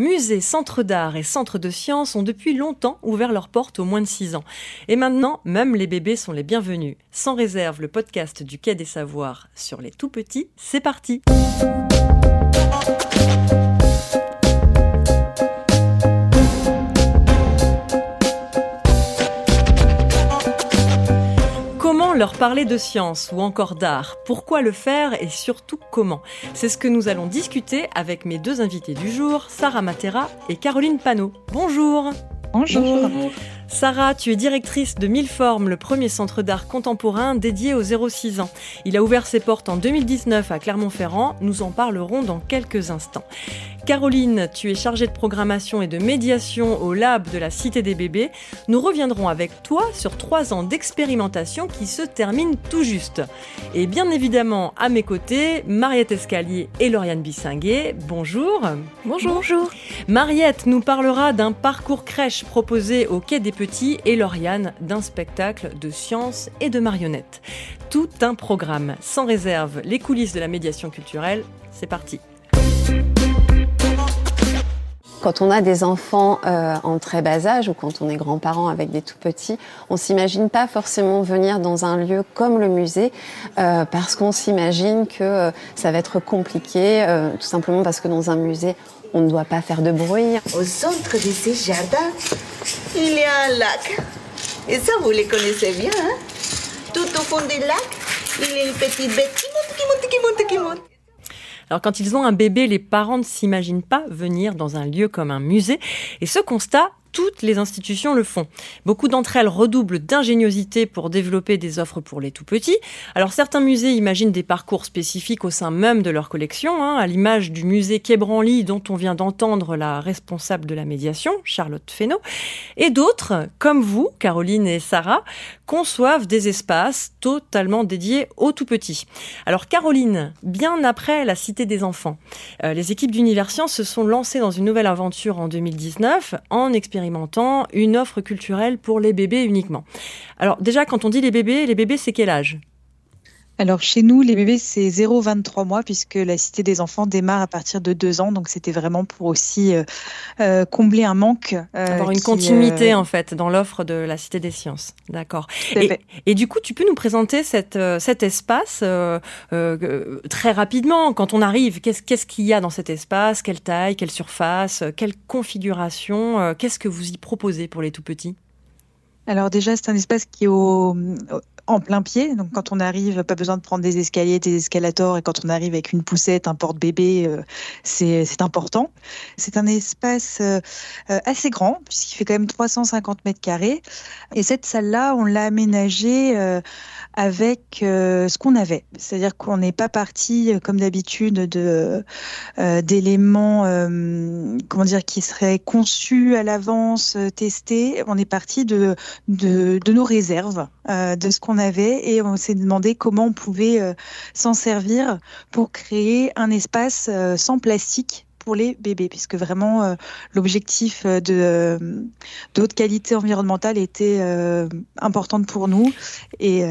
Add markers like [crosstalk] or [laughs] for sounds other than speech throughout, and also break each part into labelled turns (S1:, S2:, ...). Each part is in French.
S1: Musées, centres d'art et centres de sciences ont depuis longtemps ouvert leurs portes aux moins de 6 ans. Et maintenant, même les bébés sont les bienvenus. Sans réserve, le podcast du Quai des Savoirs sur les tout petits, c'est parti. Leur parler de science ou encore d'art Pourquoi le faire et surtout comment? C'est ce que nous allons discuter avec mes deux invités du jour, Sarah Matera et Caroline Panot. Bonjour
S2: Bonjour.
S1: Sarah, tu es directrice de Mille Formes, le premier centre d'art contemporain dédié aux 0-6 ans. Il a ouvert ses portes en 2019 à Clermont-Ferrand. Nous en parlerons dans quelques instants. Caroline, tu es chargée de programmation et de médiation au Lab de la Cité des Bébés. Nous reviendrons avec toi sur trois ans d'expérimentation qui se terminent tout juste. Et bien évidemment, à mes côtés, Mariette Escalier et Lauriane Bissinguet. Bonjour.
S2: Bonjour. Bonjour.
S1: Mariette nous parlera d'un parcours crèche proposé au Quai des Petits et Lauriane d'un spectacle de science et de marionnettes. Tout un programme, sans réserve, les coulisses de la médiation culturelle. C'est parti.
S3: Quand on a des enfants euh, en très bas âge ou quand on est grand-parent avec des tout petits, on s'imagine pas forcément venir dans un lieu comme le musée euh, parce qu'on s'imagine que euh, ça va être compliqué, tout simplement parce que dans un musée, on ne doit pas faire de bruit.
S4: Au centre de ces jardins, il y a un lac. Et ça, vous les connaissez bien, hein? Tout au fond du lac, il y a une petite bête qui monte, qui monte, qui monte, qui monte.
S1: Alors quand ils ont un bébé, les parents ne s'imaginent pas venir dans un lieu comme un musée. Et ce constat, toutes les institutions le font. Beaucoup d'entre elles redoublent d'ingéniosité pour développer des offres pour les tout petits. Alors certains musées imaginent des parcours spécifiques au sein même de leur collection, hein, à l'image du musée Quai dont on vient d'entendre la responsable de la médiation, Charlotte Fesneau. Et d'autres, comme vous, Caroline et Sarah, conçoivent des espaces totalement dédiés aux tout petits. Alors Caroline, bien après la Cité des enfants, euh, les équipes d'Universcience se sont lancées dans une nouvelle aventure en 2019 en expérimentant une offre culturelle pour les bébés uniquement. Alors déjà, quand on dit les bébés, les bébés, c'est quel âge?
S2: Alors chez nous, les bébés, c'est 0-23 mois puisque la Cité des enfants démarre à partir de 2 ans. Donc c'était vraiment pour aussi euh, euh, combler un manque.
S1: Euh, Avoir une continuité en fait dans l'offre de la Cité des sciences. D'accord. Et, et, du coup, tu peux nous présenter cette, cet espace très rapidement. Quand on arrive, qu'est-ce qu'il y a dans cet espace? Quelle taille? Quelle surface? Quelle configuration? Qu'est-ce que vous y proposez pour les tout petits?
S2: Alors déjà, c'est un espace qui est au, en plein pied. Donc quand on arrive, pas besoin de prendre des escaliers, des escalators. Et quand on arrive avec une poussette, un porte-bébé, euh, c'est important. C'est un espace euh, euh, assez grand puisqu'il fait quand même 350 mètres carrés. Et cette salle-là, on l'a aménagée avec ce qu'on avait. C'est-à-dire qu'on n'est pas parti comme d'habitude de d'éléments comment dire qui seraient conçus à l'avance, testés. On est parti de, de, nos réserves, de ce qu'on et on s'est demandé comment on pouvait euh, s'en servir pour créer un espace euh, sans plastique pour les bébés, puisque vraiment euh, l'objectif de haute qualité environnementale était importante pour nous. Et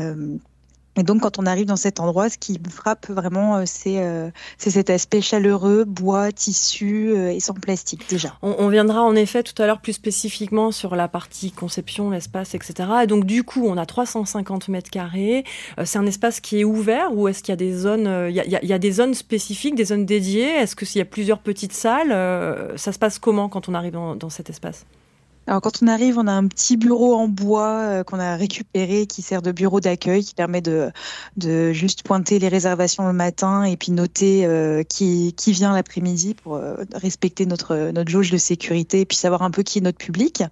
S2: et donc, quand on arrive dans cet endroit, ce qui me frappe vraiment, euh, euh, c'est cet aspect chaleureux, bois, tissu euh, et sans plastique déjà.
S1: On, viendra en effet tout à l'heure plus spécifiquement sur la partie conception, l'espace, etc. Et donc, du coup, on a 350 mètres carrés. c'est un espace qui est ouvert ou est-ce qu'il y a des zones, il y a, des zones spécifiques, des zones dédiées? Est-ce que s'il y a plusieurs petites salles, ça se passe comment quand on arrive dans cet espace?
S2: Alors quand on arrive, on a un petit bureau en bois euh, qu'on a récupéré qui sert de bureau d'accueil, qui permet de, juste pointer les réservations le matin et puis noter euh, qui, qui vient l'après-midi pour euh, respecter notre, notre jauge de sécurité et puis savoir un peu qui est notre public.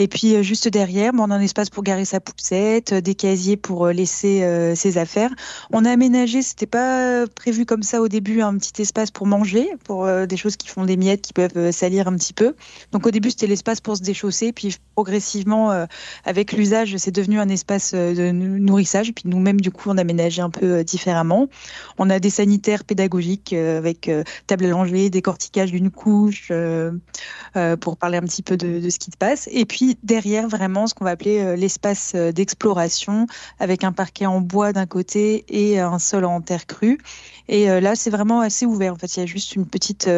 S2: Et puis juste derrière, on a un espace pour garer sa poussette, des casiers pour laisser ses affaires. On a aménagé, c'était pas prévu comme ça au début, un petit espace pour manger, pour des choses qui font des miettes, qui peuvent salir un petit peu. Donc au début, c'était l'espace pour se déchausser Puis progressivement, euh, avec l'usage, c'est devenu un espace euh, de nourrissage. Puis nous-mêmes, du coup, on a un peu différemment. On a des sanitaires pédagogiques avec table allongée, décortiquage d'une couche, pour parler un petit peu de, de, ce qui se passe. Et puis derrière, vraiment, ce qu'on va appeler l'espace d'exploration, avec un parquet en bois d'un côté et un sol en terre crue. Et là, c'est vraiment assez ouvert. En fait, il y a juste une petite,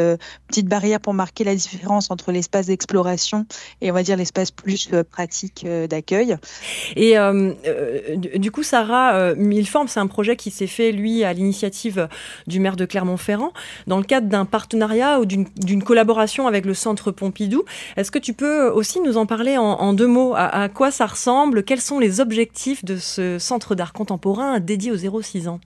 S2: petite barrière pour marquer la différence entre l'espace d'exploration et on va dire l'espace plus euh, pratique euh, d'accueil.
S1: Et euh, du coup, Sarah, Milleforme, c'est un projet qui s'est fait, lui, à l'initiative du maire de Clermont-Ferrand, dans le cadre d'un partenariat ou d'une collaboration avec le Centre Pompidou. Est-ce que tu peux aussi nous en parler en, deux mots? À, quoi ça ressemble? Quels sont les objectifs de ce centre d'art contemporain dédié aux 0-6 ans?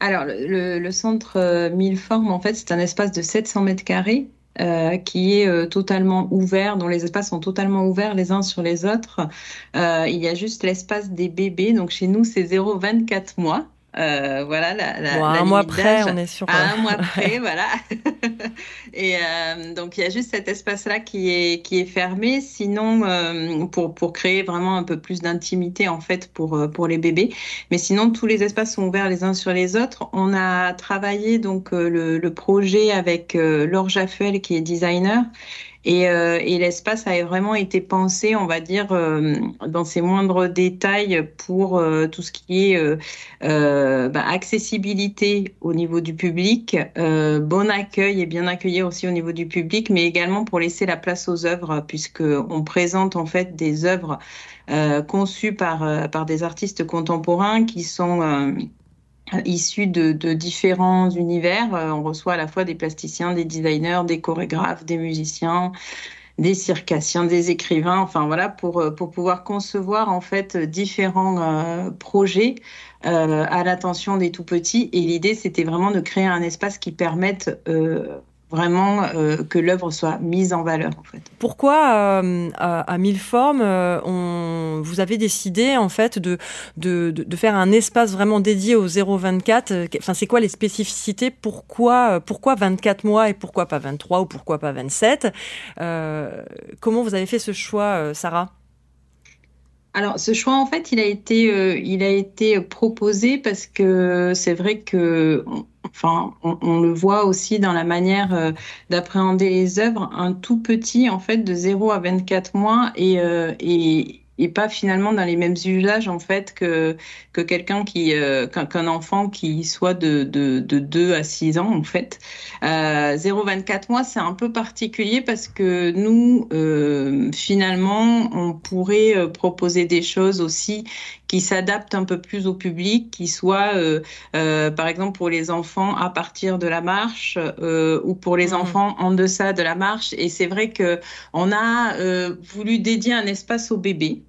S5: Alors, le, centre Mille Formes, en fait, c'est un espace de 700 mètres carrés euh, qui est euh, totalement ouvert, dont les espaces sont totalement ouverts les uns sur les autres. il y a juste l'espace des bébés. Donc, chez nous, c'est 0,24 mois. Euh, voilà, la, la,
S1: un mois près, on est sûr.
S5: un mois [laughs] près, voilà. [laughs] et euh, donc il y a juste cet espace-là qui est qui est fermé. Sinon, euh, pour pour créer vraiment un peu plus d'intimité en fait pour pour les bébés. Mais sinon, tous les espaces sont ouverts les uns sur les autres. On a travaillé donc le, le projet avec Laure Jaffuel qui est designer et, euh, et l'espace a vraiment été pensé, on va dire, euh, dans ses moindres détails pour euh, tout ce qui est bah, accessibilité au niveau du public, bon accueil et bien accueillir aussi au niveau du public, mais également pour laisser la place aux œuvres, puisque on présente en fait des œuvres conçues par par des artistes contemporains qui sont issus de, de, différents univers. Euh, on reçoit à la fois des plasticiens, des designers, des chorégraphes, des musiciens, des circassiens, des écrivains, enfin voilà, pour, euh, pour pouvoir concevoir en fait différents euh, projets euh, à l'attention des tout petits. Et l'idée, c'était vraiment de créer un espace qui permette euh, vraiment euh, que l'œuvre soit mise en valeur. En fait.
S1: Pourquoi euh, à, à, Mille Formes, euh, on, vous avez décidé en fait de, de, de, faire un espace vraiment dédié au 0,24 Enfin, c'est quoi les spécificités? Pourquoi pourquoi 24 mois et pourquoi pas 23 ou pourquoi pas 27 Comment vous avez fait ce choix, Sarah?
S5: Alors, ce choix, en fait, il a été, il a été proposé parce que c'est vrai que enfin, on, le voit aussi dans la manière euh, d'appréhender les œuvres. Un tout petit, en fait, de 0 à 24 mois et, euh, et pas finalement dans les mêmes usages en fait que que quelqu'un qui euh, qu'un enfant qui soit de, de, de 2 à 6 ans en fait. Euh, 0-24 mois c'est un peu particulier parce que nous finalement on pourrait proposer des choses aussi qui s'adaptent un peu plus au public, qui soient euh, euh, par exemple pour les enfants à partir de la marche euh, ou pour les mmh. enfants en deçà de la marche. Et c'est vrai que on a voulu dédier un espace aux bébés.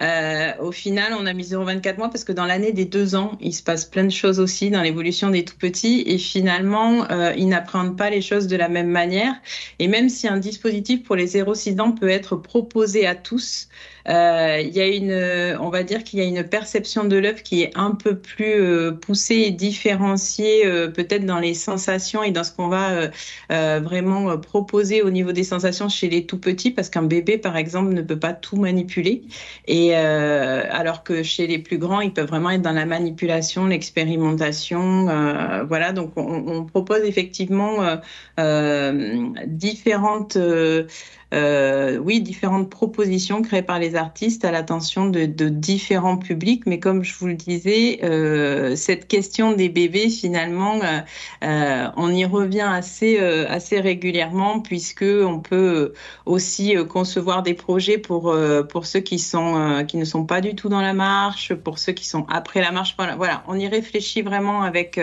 S5: Euh, au final, on a mis 0,24 mois parce que dans l'année des deux ans, il se passe plein de choses aussi dans l'évolution des tout petits et finalement, euh, ils n'apprennent pas les choses de la même manière. Et même si un dispositif pour les 0,6 ans peut être proposé à tous, euh, il y a une, on va dire qu'il y a une perception de l'œuvre qui est un peu plus euh, poussée et différenciée, euh, peut-être dans les sensations et dans ce qu'on va vraiment proposer au niveau des sensations chez les tout petits, parce qu'un bébé, par exemple, ne peut pas tout manipuler. Et alors que chez les plus grands, ils peuvent vraiment être dans la manipulation, l'expérimentation. voilà, donc on, on, propose effectivement différentes euh, oui, différentes propositions créées par les artistes à l'attention de, différents publics. Mais comme je vous le disais, euh, cette question des bébés, finalement, euh, euh on y revient assez, assez régulièrement puisque on peut aussi concevoir des projets pour, pour ceux qui, sont, qui ne sont pas du tout dans la marche, pour ceux qui sont après la marche. Voilà, on y réfléchit vraiment avec,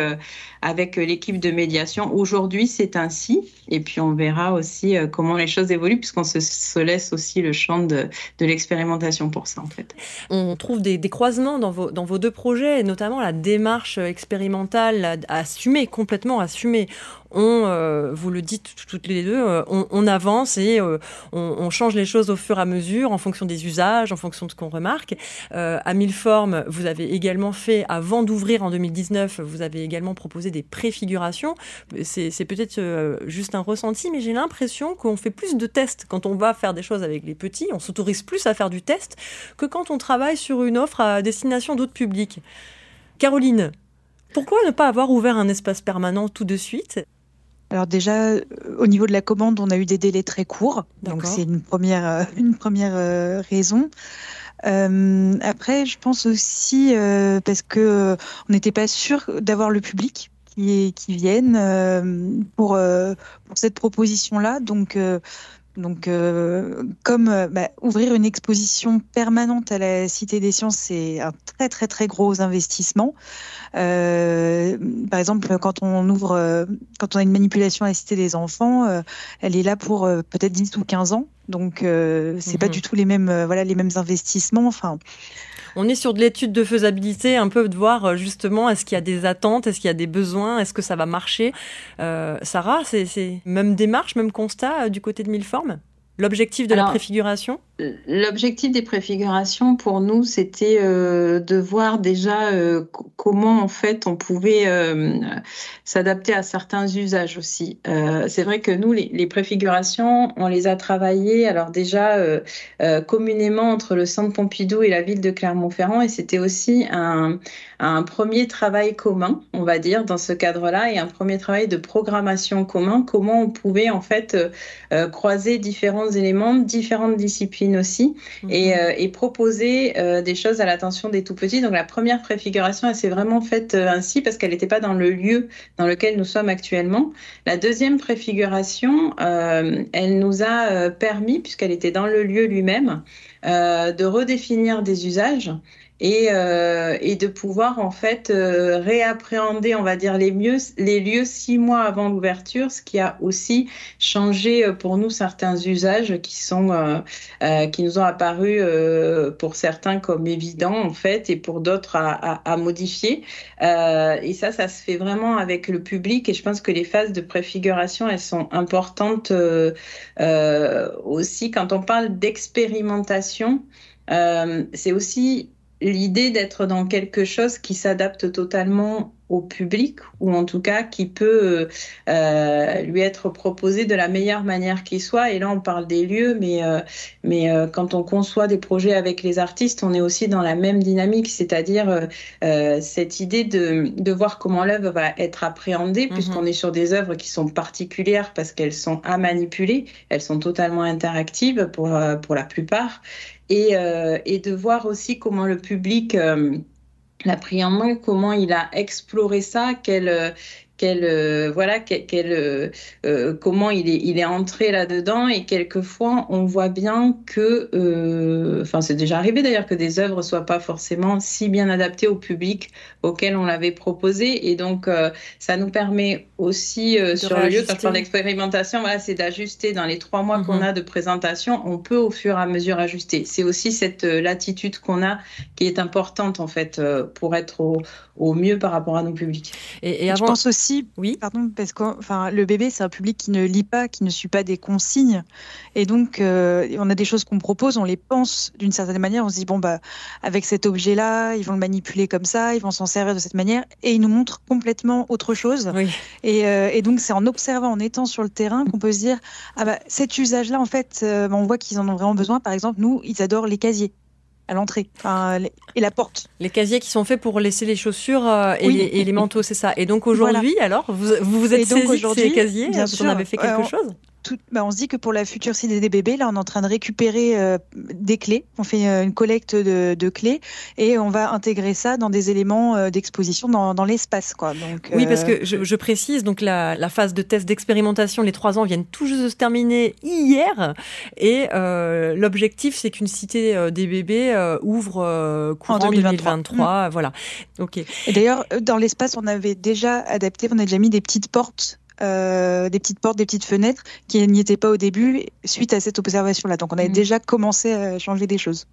S5: avec l'équipe de médiation. Aujourd'hui, c'est ainsi. Et puis, on verra aussi comment les choses évoluent puisqu'on on se, laisse aussi le champ de, l'expérimentation pour ça, en fait.
S1: On trouve des, croisements dans vos deux projets, notamment la démarche expérimentale assumée, complètement assumée on, euh, vous le dites toutes les deux, euh, on, avance et euh, on, change les choses au fur et à mesure en fonction des usages, en fonction de ce qu'on remarque. à mille formes, vous avez également fait, avant d'ouvrir en 2019, vous avez également proposé des préfigurations. C'est peut-être juste un ressenti, mais j'ai l'impression qu'on fait plus de tests quand on va faire des choses avec les petits, on s'autorise plus à faire du test que quand on travaille sur une offre à destination d'autres publics. Caroline, pourquoi ne pas avoir ouvert un espace permanent tout de suite?
S2: Alors déjà, euh, au niveau de la commande, on a eu des délais très courts, donc c'est une première, euh, une première euh, raison. après, je pense aussi parce que on n'était pas sûr d'avoir le public qui, qui vienne pour, pour cette proposition-là, donc donc, euh, comme euh, bah, ouvrir une exposition permanente à la Cité des Sciences, c'est un très très très gros investissement. Euh, par exemple, quand on ouvre, quand on a une manipulation à la Cité des Enfants, elle est là pour peut-être 10 ou 15 ans. Donc, c'est pas mhm. du tout les mêmes, voilà, les mêmes investissements. Enfin,
S1: on est sur de l'étude de faisabilité, un peu de voir euh, justement est-ce qu'il y a des attentes, est-ce qu'il y a des besoins, est-ce que ça va marcher? Euh, Sarah, c'est même démarche, même constat euh, du côté de Milleforme L'objectif de la préfiguration?
S5: L'objectif des préfigurations pour nous, c'était euh, de voir déjà euh, comment en fait on pouvait euh, s'adapter à certains usages aussi. c'est vrai que nous, les, préfigurations, on les a travaillées alors déjà communément entre le Centre Pompidou et la ville de Clermont-Ferrand et c'était aussi un, un premier travail commun, on va dire, dans ce cadre-là et un premier travail de programmation commun, comment on pouvait en fait croiser différents éléments, différentes disciplines aussi mhm. euh, et, proposer euh, des choses à l'attention des tout petits. Donc la première préfiguration, elle s'est vraiment faite euh, ainsi parce qu'elle n'était pas dans le lieu dans lequel nous sommes actuellement. La deuxième préfiguration, elle nous a permis, puisqu'elle était dans le lieu lui-même, de redéfinir des usages et, euh, et de pouvoir en fait euh, réappréhender, on va dire, les, lieux six mois avant l'ouverture, ce qui a aussi changé euh, pour nous certains usages qui sont qui nous ont apparu pour certains comme évidents en fait et pour d'autres à, modifier. et ça, ça se fait vraiment avec le public et je pense que les phases de préfiguration, elles sont importantes aussi quand on parle d'expérimentation. c'est aussi l'idée d'être dans quelque chose qui s'adapte totalement au public ou en tout cas qui peut euh, lui être proposé de la meilleure manière qui soit. Et là, on parle des lieux, mais, euh, mais euh, quand on conçoit des projets avec les artistes, on est aussi dans la même dynamique, c'est-à-dire euh, cette idée de, de voir comment l'œuvre va être appréhendée, mhm. puisqu'on est sur des œuvres qui sont particulières parce qu'elles sont à manipuler, elles sont totalement interactives pour, pour la plupart et, euh, et de voir aussi comment le public euh, l'a pris en main, comment il a exploré ça, quel, euh, voilà, quel, euh, comment il est, il est entré là-dedans? Et quelquefois, on voit bien que, euh, enfin, c'est déjà arrivé d'ailleurs que des œuvres soient pas forcément si bien adaptées au public auquel on l'avait proposé. Et donc, ça nous permet aussi sur le lieu, quand je parle d'expérimentation, voilà, c'est d'ajuster dans les trois mois qu'on mhm. a de présentation. On peut au fur et à mesure ajuster. C'est aussi cette latitude qu'on a qui est importante en fait pour être au, au mieux par rapport à nos publics.
S2: Et, et avant... Je pense aussi, oui, pardon, parce que enfin, le bébé, c'est un public qui ne lit pas, qui ne suit pas des consignes. Et donc, euh, on a des choses qu'on propose, on les pense d'une certaine manière. On se dit, bon, bah, avec cet objet-là, ils vont le manipuler comme ça, ils vont s'en servir de cette manière. Et ils nous montrent complètement autre chose. Oui. Et, euh, et, donc, c'est en observant, en étant sur le terrain, qu'on peut se dire, ah bah, cet usage-là, en fait, euh, on voit qu'ils en ont vraiment besoin. Par exemple, nous, ils adorent les casiers à l'entrée et la porte.
S1: Les casiers qui sont faits pour laisser les chaussures euh, et, les, manteaux, c'est ça. Et donc aujourd'hui, alors, vous vous, êtes saisi de ces casiers Bien Vous en avez fait quelque chose?
S2: Bah, on se dit que pour la future cité des bébés, là, on est en train de récupérer euh, des clés. On fait euh, une collecte de, clés et on va intégrer ça dans des éléments euh, d'exposition dans, l'espace. Quoi.
S1: Donc, oui, parce que je, précise, donc la, phase de test d'expérimentation, les trois ans viennent tout juste de se terminer hier. Et l'objectif, c'est qu'une cité des bébés ouvre courant en 2023. Mmh. Voilà.
S2: Ok. Et d'ailleurs, dans l'espace, on avait déjà adapté, on a déjà mis des petites portes euh, des petites portes, des petites fenêtres qui n'y étaient pas au début suite à cette observation-là. Donc on avait mhm. déjà commencé à changer des choses.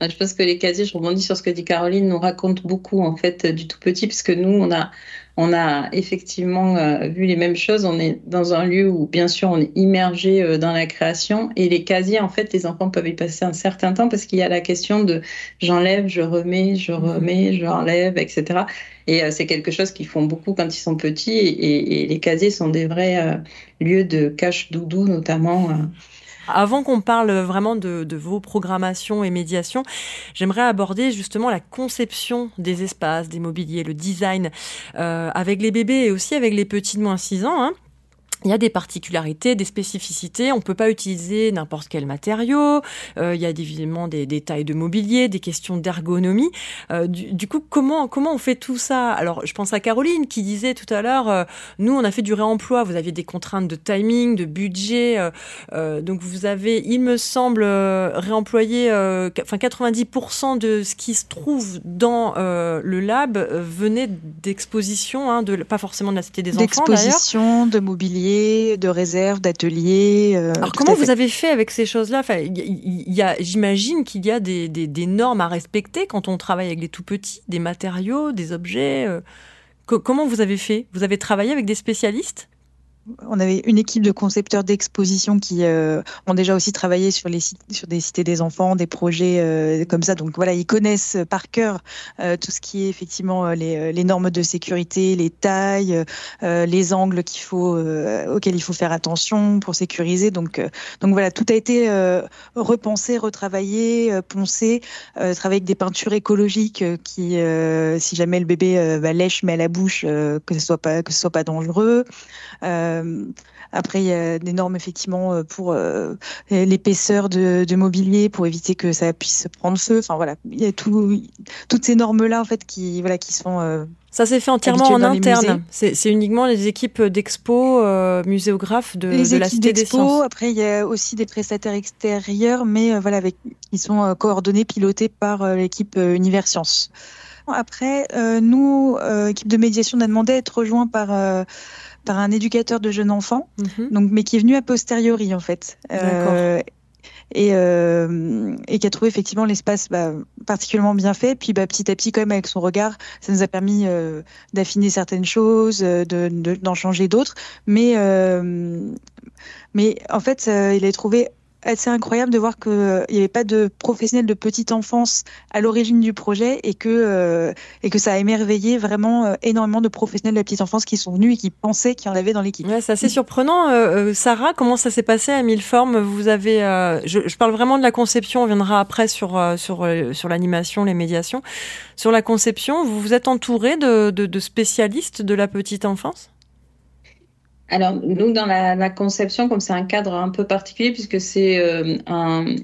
S5: Je pense que les casiers, je rebondis sur ce que dit Caroline, nous racontent beaucoup en fait du tout petit, puisque nous, on a on a effectivement euh, vu les mêmes choses. On est dans un lieu où, bien sûr, on est immergé euh, dans la création et les casiers, en fait, les enfants peuvent y passer un certain temps parce qu'il y a la question de j'enlève, je remets, je remets, je enlève, etc. Et euh, c'est quelque chose qu'ils font beaucoup quand ils sont petits et, les casiers sont des vrais lieux de cache-doudou, notamment.
S1: Avant qu'on parle vraiment de, vos programmations et médiations, j'aimerais aborder justement la conception des espaces, des mobiliers, le design euh, avec les bébés et aussi avec les petits de moins 6 ans. Hein il y a des particularités, des spécificités. On peut pas utiliser n'importe quel matériau. Euh, il y a évidemment des, des, tailles de mobilier, des questions d'ergonomie. Euh, du, coup, comment comment on fait tout ça? Alors, je pense à Caroline qui disait tout à l'heure, euh, nous on a fait du réemploi. Vous aviez des contraintes de timing, de budget. Euh, donc vous avez, il me semble, réemployé. Enfin, 90% de ce qui se trouve dans le lab venait d'expositions, hein, de pas forcément de la cité des enfants d'ailleurs.
S2: D'expositions, de mobilier de réserve, d'ateliers.
S1: Euh, Alors comment vous avez fait avec ces choses-là? Enfin, J'imagine qu'il y a des, des, normes à respecter quand on travaille avec les tout petits, des matériaux, des objets. Euh. comment vous avez fait? Vous avez travaillé avec des spécialistes?
S2: On avait une équipe de concepteurs d'exposition qui euh, ont déjà aussi travaillé sur les sur des cités des enfants, des projets euh, comme ça. Donc voilà, ils connaissent par cœur euh, tout ce qui est effectivement les, normes de sécurité, les tailles, les angles auxquels il faut faire attention pour sécuriser. Donc donc voilà, tout a été repensé, retravaillé, poncé, travaillé avec des peintures écologiques qui, si jamais le bébé bah, lèche met à la bouche, que ce soit soit pas dangereux. Après, il y a des normes effectivement euh, pour euh, l'épaisseur de, mobilier pour éviter que ça puisse prendre feu. Enfin voilà, il y a tout, toutes ces normes-là en fait qui voilà qui sont
S1: ça s'est fait entièrement en interne. C'est uniquement les équipes d'expo, muséographes de,
S2: les
S1: de la Cité des Sciences.
S2: Après, il y a aussi des prestataires extérieurs, mais voilà, avec, ils sont coordonnés, pilotés par l'équipe Univers Sciences. Après, nous, équipe de médiation, on a demandé à être rejoint par par un éducateur de jeunes enfants, mhm. donc, mais qui est venu a posteriori en fait. Euh, et, euh, et qui a trouvé effectivement l'espace bah, particulièrement bien fait. Puis bah, petit à petit, quand même, avec son regard, ça nous a permis euh, d'affiner certaines choses, d'en de, d'en changer d'autres. Mais, mais en fait, il a trouvé assez incroyable de voir qu'il euh, n'y avait pas de professionnels de petite enfance à l'origine du projet et que, euh, et que ça a émerveillé vraiment euh, énormément de professionnels de la petite enfance qui sont venus et qui pensaient qu'il y en avait dans l'équipe.
S1: Ouais, c'est assez surprenant. Sarah, comment ça s'est passé à Mille Formes Vous avez, je, je, parle vraiment de la conception, on viendra après sur, sur, sur l'animation, les médiations. Sur la conception, vous vous êtes entouré de, de, de spécialistes de la petite enfance?
S5: Alors, nous, dans la, conception, comme c'est un cadre un peu particulier, puisque c'est euh,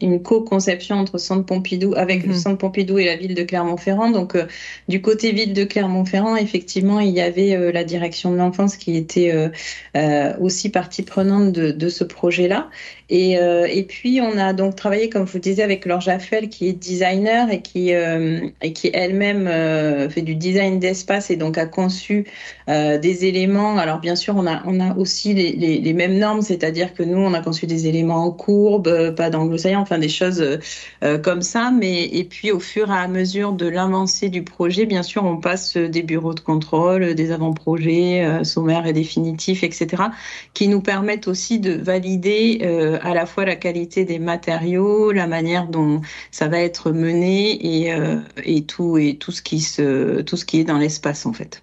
S5: une co-conception entre Centre Pompidou, avec le mhm. Centre Pompidou et la ville de Clermont-Ferrand. Donc, euh, du côté ville de Clermont-Ferrand, effectivement, il y avait euh, la direction de l'enfance qui était aussi partie prenante de, de ce projet-là. Et, et, puis, on a donc travaillé, comme je vous disais, avec Laure Jaffuel, qui est designer et qui, et qui elle-même fait du design d'espace et donc a conçu des éléments. Alors, bien sûr, on a, on a aussi les, mêmes normes, c'est-à-dire que nous, on a conçu des éléments en courbe, euh, pas d'angle saillant, enfin des choses euh, euh, comme ça. Mais et puis au fur et à mesure de l'avancée du projet, bien sûr, on passe des bureaux de contrôle, des avant-projets sommaires et définitifs, etc., qui nous permettent aussi de valider à la fois la qualité des matériaux, la manière dont ça va être mené et, et tout et tout ce qui se tout ce qui est dans l'espace en fait.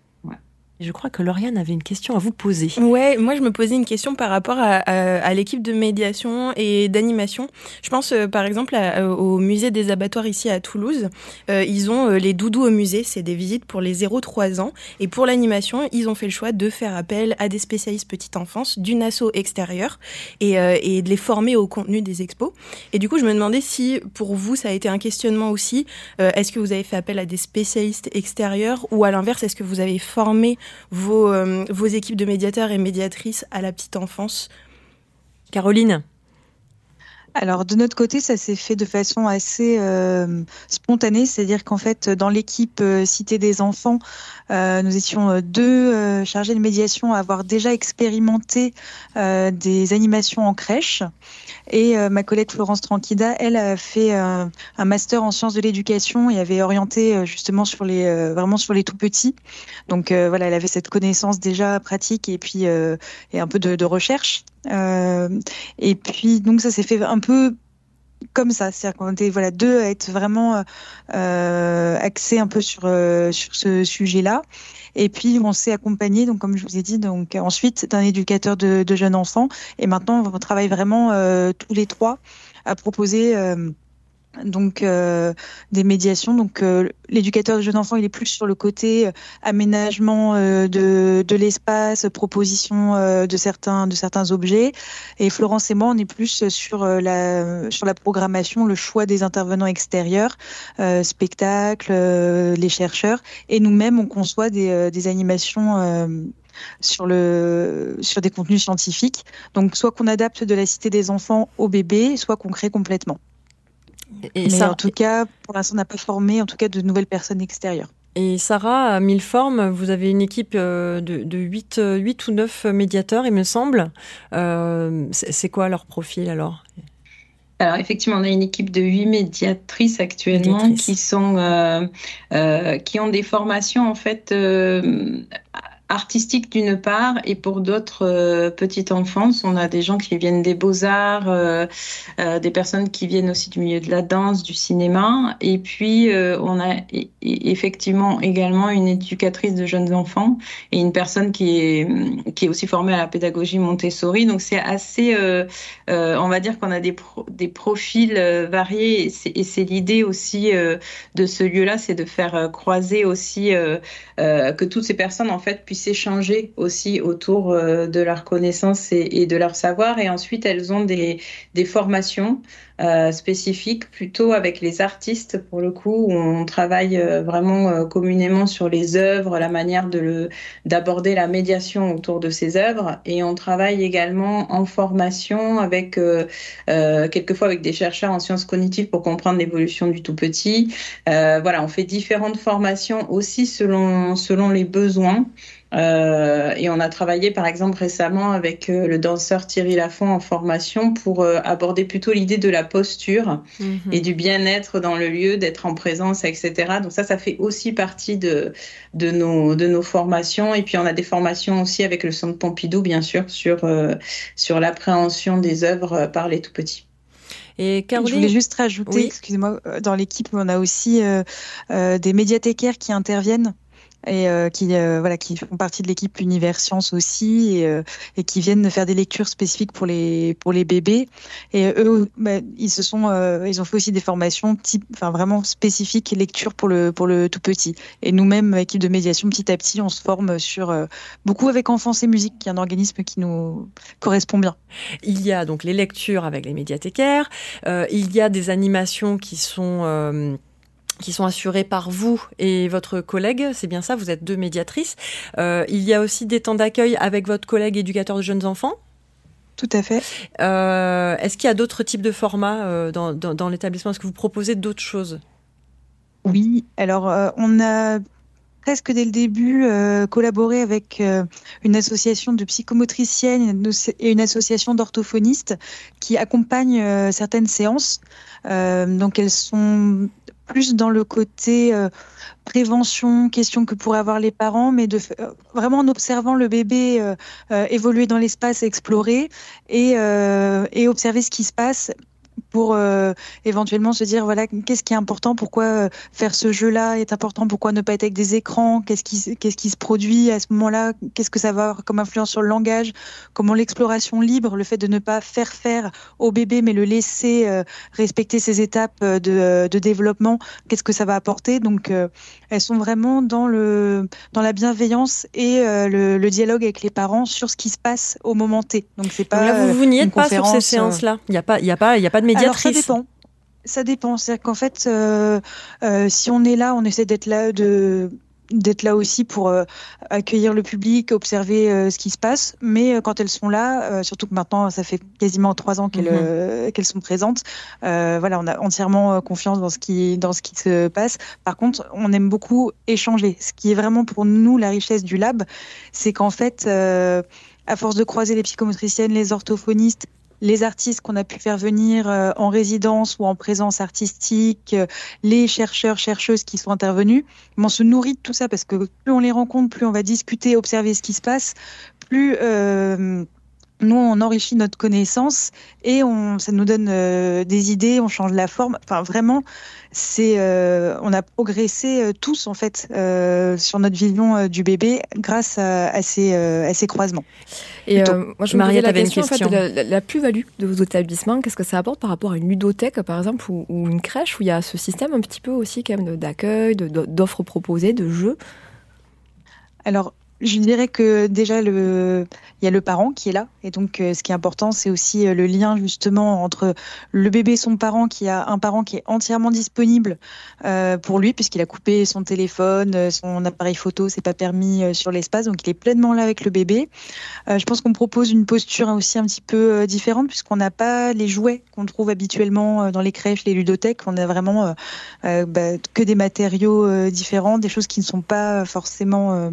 S1: Je crois que Lauriane avait une question à vous poser.
S6: Ouais, moi je me posais une question par rapport à, à, l'équipe de médiation et d'animation. Je pense euh, par exemple au musée des abattoirs ici à Toulouse. Euh, ils ont euh, les doudous au musée, c'est des visites pour les 0-3 ans. Et pour l'animation, ils ont fait le choix de faire appel à des spécialistes petite enfance d'une asso extérieure et, et de les former au contenu des expos. Et du coup, je me demandais si pour vous ça a été un questionnement aussi. est-ce que vous avez fait appel à des spécialistes extérieurs ou à l'inverse, est-ce que vous avez formé vos, euh, vos équipes de médiateurs et médiatrices à la petite enfance?
S1: Caroline
S2: alors de notre côté, ça s'est fait de façon assez euh, spontanée, c'est-à-dire qu'en fait, dans l'équipe euh, Cité des enfants, euh, nous étions deux chargés de médiation à avoir déjà expérimenté des animations en crèche. Et ma collègue Florence Tranquida, elle a fait un master en sciences de l'éducation et avait orienté justement sur les vraiment sur les tout petits. Donc voilà, elle avait cette connaissance déjà pratique et puis et un peu de, de recherche. Euh, et puis donc ça s'est fait un peu comme ça, c'est-à-dire qu'on était voilà deux à être vraiment euh, axés un peu sur euh, sur ce sujet-là. Et puis on s'est accompagné, donc comme je vous ai dit, donc ensuite d'un éducateur de, de, jeunes enfants. Et maintenant on travaille vraiment euh, tous les trois à proposer euh, donc euh, des médiations. Donc euh, l'éducateur de jeunes enfants, il est plus sur le côté euh, aménagement de, de l'espace, proposition de certains de certains objets. Et Florence et moi, on est plus sur la sur la programmation, le choix des intervenants extérieurs, spectacles, les chercheurs. Et nous-mêmes, on conçoit des, des animations sur le sur des contenus scientifiques. Donc soit qu'on adapte de la cité des enfants au bébé, soit qu'on crée complètement. Et Mais en tout cas, pour l'instant, on n'a pas formé en tout cas de nouvelles personnes extérieures.
S1: Et Sarah, à mille formes, vous avez une équipe euh, de, de 8, 8 ou 9 médiateurs, il me semble. Euh, c'est quoi leur profil alors?
S5: Alors effectivement, on a une équipe de huit médiatrices actuellement qui sont euh, euh, qui ont des formations en fait euh, artistique d'une part et pour d'autres euh, petites enfances, on a des gens qui viennent des beaux-arts, euh, euh, des personnes qui viennent aussi du milieu de la danse, du cinéma. Et puis on a effectivement également une éducatrice de jeunes enfants et une personne qui est qui est aussi formée à la pédagogie Montessori. Donc c'est assez on va dire qu'on a des des profils variés. Et c'est l'idée aussi de ce lieu-là, c'est de faire croiser aussi que toutes ces personnes en fait puissent s'échanger aussi autour euh, de leur connaissance et, de leur savoir. Et ensuite, elles ont des, des formations euh, spécifiques plutôt avec les artistes pour le coup où on travaille euh, vraiment communément sur les œuvres, la manière d'aborder la médiation autour de ces œuvres et on travaille également en formation avec quelquefois avec des chercheurs en sciences cognitives pour comprendre l'évolution du tout petit. voilà, on fait différentes formations aussi selon selon les besoins. Euh, et on a travaillé par exemple récemment avec euh, le danseur Thierry Lafont en formation pour euh, aborder plutôt l'idée de la posture mhm. et du bien-être dans le lieu, d'être en présence, etc. Donc ça, ça fait aussi partie de, de, nos, de nos formations. Et puis on a des formations aussi avec le Centre Pompidou, bien sûr, sur, sur l'appréhension des œuvres par les tout petits.
S2: Et Je voulais juste rajouter, excusez-moi, dans l'équipe, on a aussi des médiathécaires qui interviennent et euh, qui euh, voilà qui font partie de l'équipe Univers Science aussi et, euh, et, qui viennent faire des lectures spécifiques pour les pour les bébés et eux bah, ils se sont ils ont fait aussi des formations type enfin vraiment spécifiques lecture pour le pour le tout petit et nous-mêmes équipe de médiation petit à petit on se forme sur beaucoup avec Enfance et Musique qui est un organisme qui nous correspond bien.
S1: Il y a donc les lectures avec les médiathécaires, il y a des animations qui sont qui sont assurés par vous et votre collègue, c'est bien ça, vous êtes deux médiatrices. Euh, il y a aussi des temps d'accueil avec votre collègue éducateur de jeunes enfants
S2: Tout à fait.
S1: Euh, Est-ce qu'il y a d'autres types de formats euh, dans, dans, dans l'établissement? Est-ce que vous proposez d'autres choses?
S2: Oui, alors on a presque dès le début euh, collaboré avec euh, une association de psychomotriciennes et une association d'orthophonistes qui accompagnent euh, certaines séances. donc elles sont plus dans le côté euh, prévention, question que pourraient avoir les parents, mais de euh, vraiment en observant le bébé euh, évoluer dans l'espace, explorer et observer ce qui se passe pour euh, éventuellement se dire voilà qu'est-ce qui est important, pourquoi euh, faire ce jeu-là est important, pourquoi ne pas être avec des écrans, qu'est-ce qui qu'est-ce qui se produit à ce moment-là, qu'est-ce que ça va avoir comme influence sur le langage, comment l'exploration libre, le fait de ne pas faire faire au bébé mais le laisser euh, respecter ses étapes de, de développement, qu'est-ce que ça va apporter. Donc elles sont vraiment dans le dans la bienveillance et le, le, dialogue avec les parents sur ce qui se passe au moment T.
S1: Donc c'est pas là, vous vous n'y êtes pas sur ces séances-là. Il n'y a pas il y a pas il y a pas de alors
S2: ça dépend. Ça dépend. C'est-à-dire qu'en fait, euh, euh, si on est là, on essaie d'être là de d'être là aussi pour accueillir le public, observer ce qui se passe. Mais quand elles sont là, surtout que maintenant ça fait quasiment trois ans qu'elles mhm. qu'elles sont présentes, voilà, on a entièrement confiance dans ce qui dans ce qui se passe. Par contre, on aime beaucoup échanger. Ce qui est vraiment pour nous la richesse du lab, c'est qu'en fait, à force de croiser les psychomotriciennes, les orthophonistes, les artistes qu'on a pu faire venir euh, en résidence ou en présence artistique, euh, les chercheurs, chercheuses qui sont intervenus. On se nourrit de tout ça parce que plus on les rencontre, plus on va discuter, observer ce qui se passe, plus euh, nous, on enrichit notre connaissance et on, ça nous donne euh, des idées, on change la forme. Enfin, vraiment, c'est, euh, on a progressé euh, tous en fait sur notre vision du bébé grâce à, ces, à ces croisements.
S7: Et moi, je me posais la question, En fait, la, plus-value de vos établissements, qu'est-ce que ça apporte par rapport à une ludothèque, par exemple, ou, ou une crèche où il y a ce système un petit peu aussi quand même d'accueil, d'offres proposées, de jeux?
S2: Alors, je dirais que déjà le il y a le parent qui est là. Et donc euh, ce qui est important c'est aussi euh, le lien justement entre le bébé et son parent qui a un parent qui est entièrement disponible euh, pour lui puisqu'il a coupé son téléphone, son appareil photo, c'est pas permis sur l'espace. Donc il est pleinement là avec le bébé. je pense qu'on propose une posture aussi un petit peu différente puisqu'on n'a pas les jouets qu'on trouve habituellement dans les crèches, les ludothèques, on a vraiment bah, que des matériaux différents, des choses qui ne sont pas forcément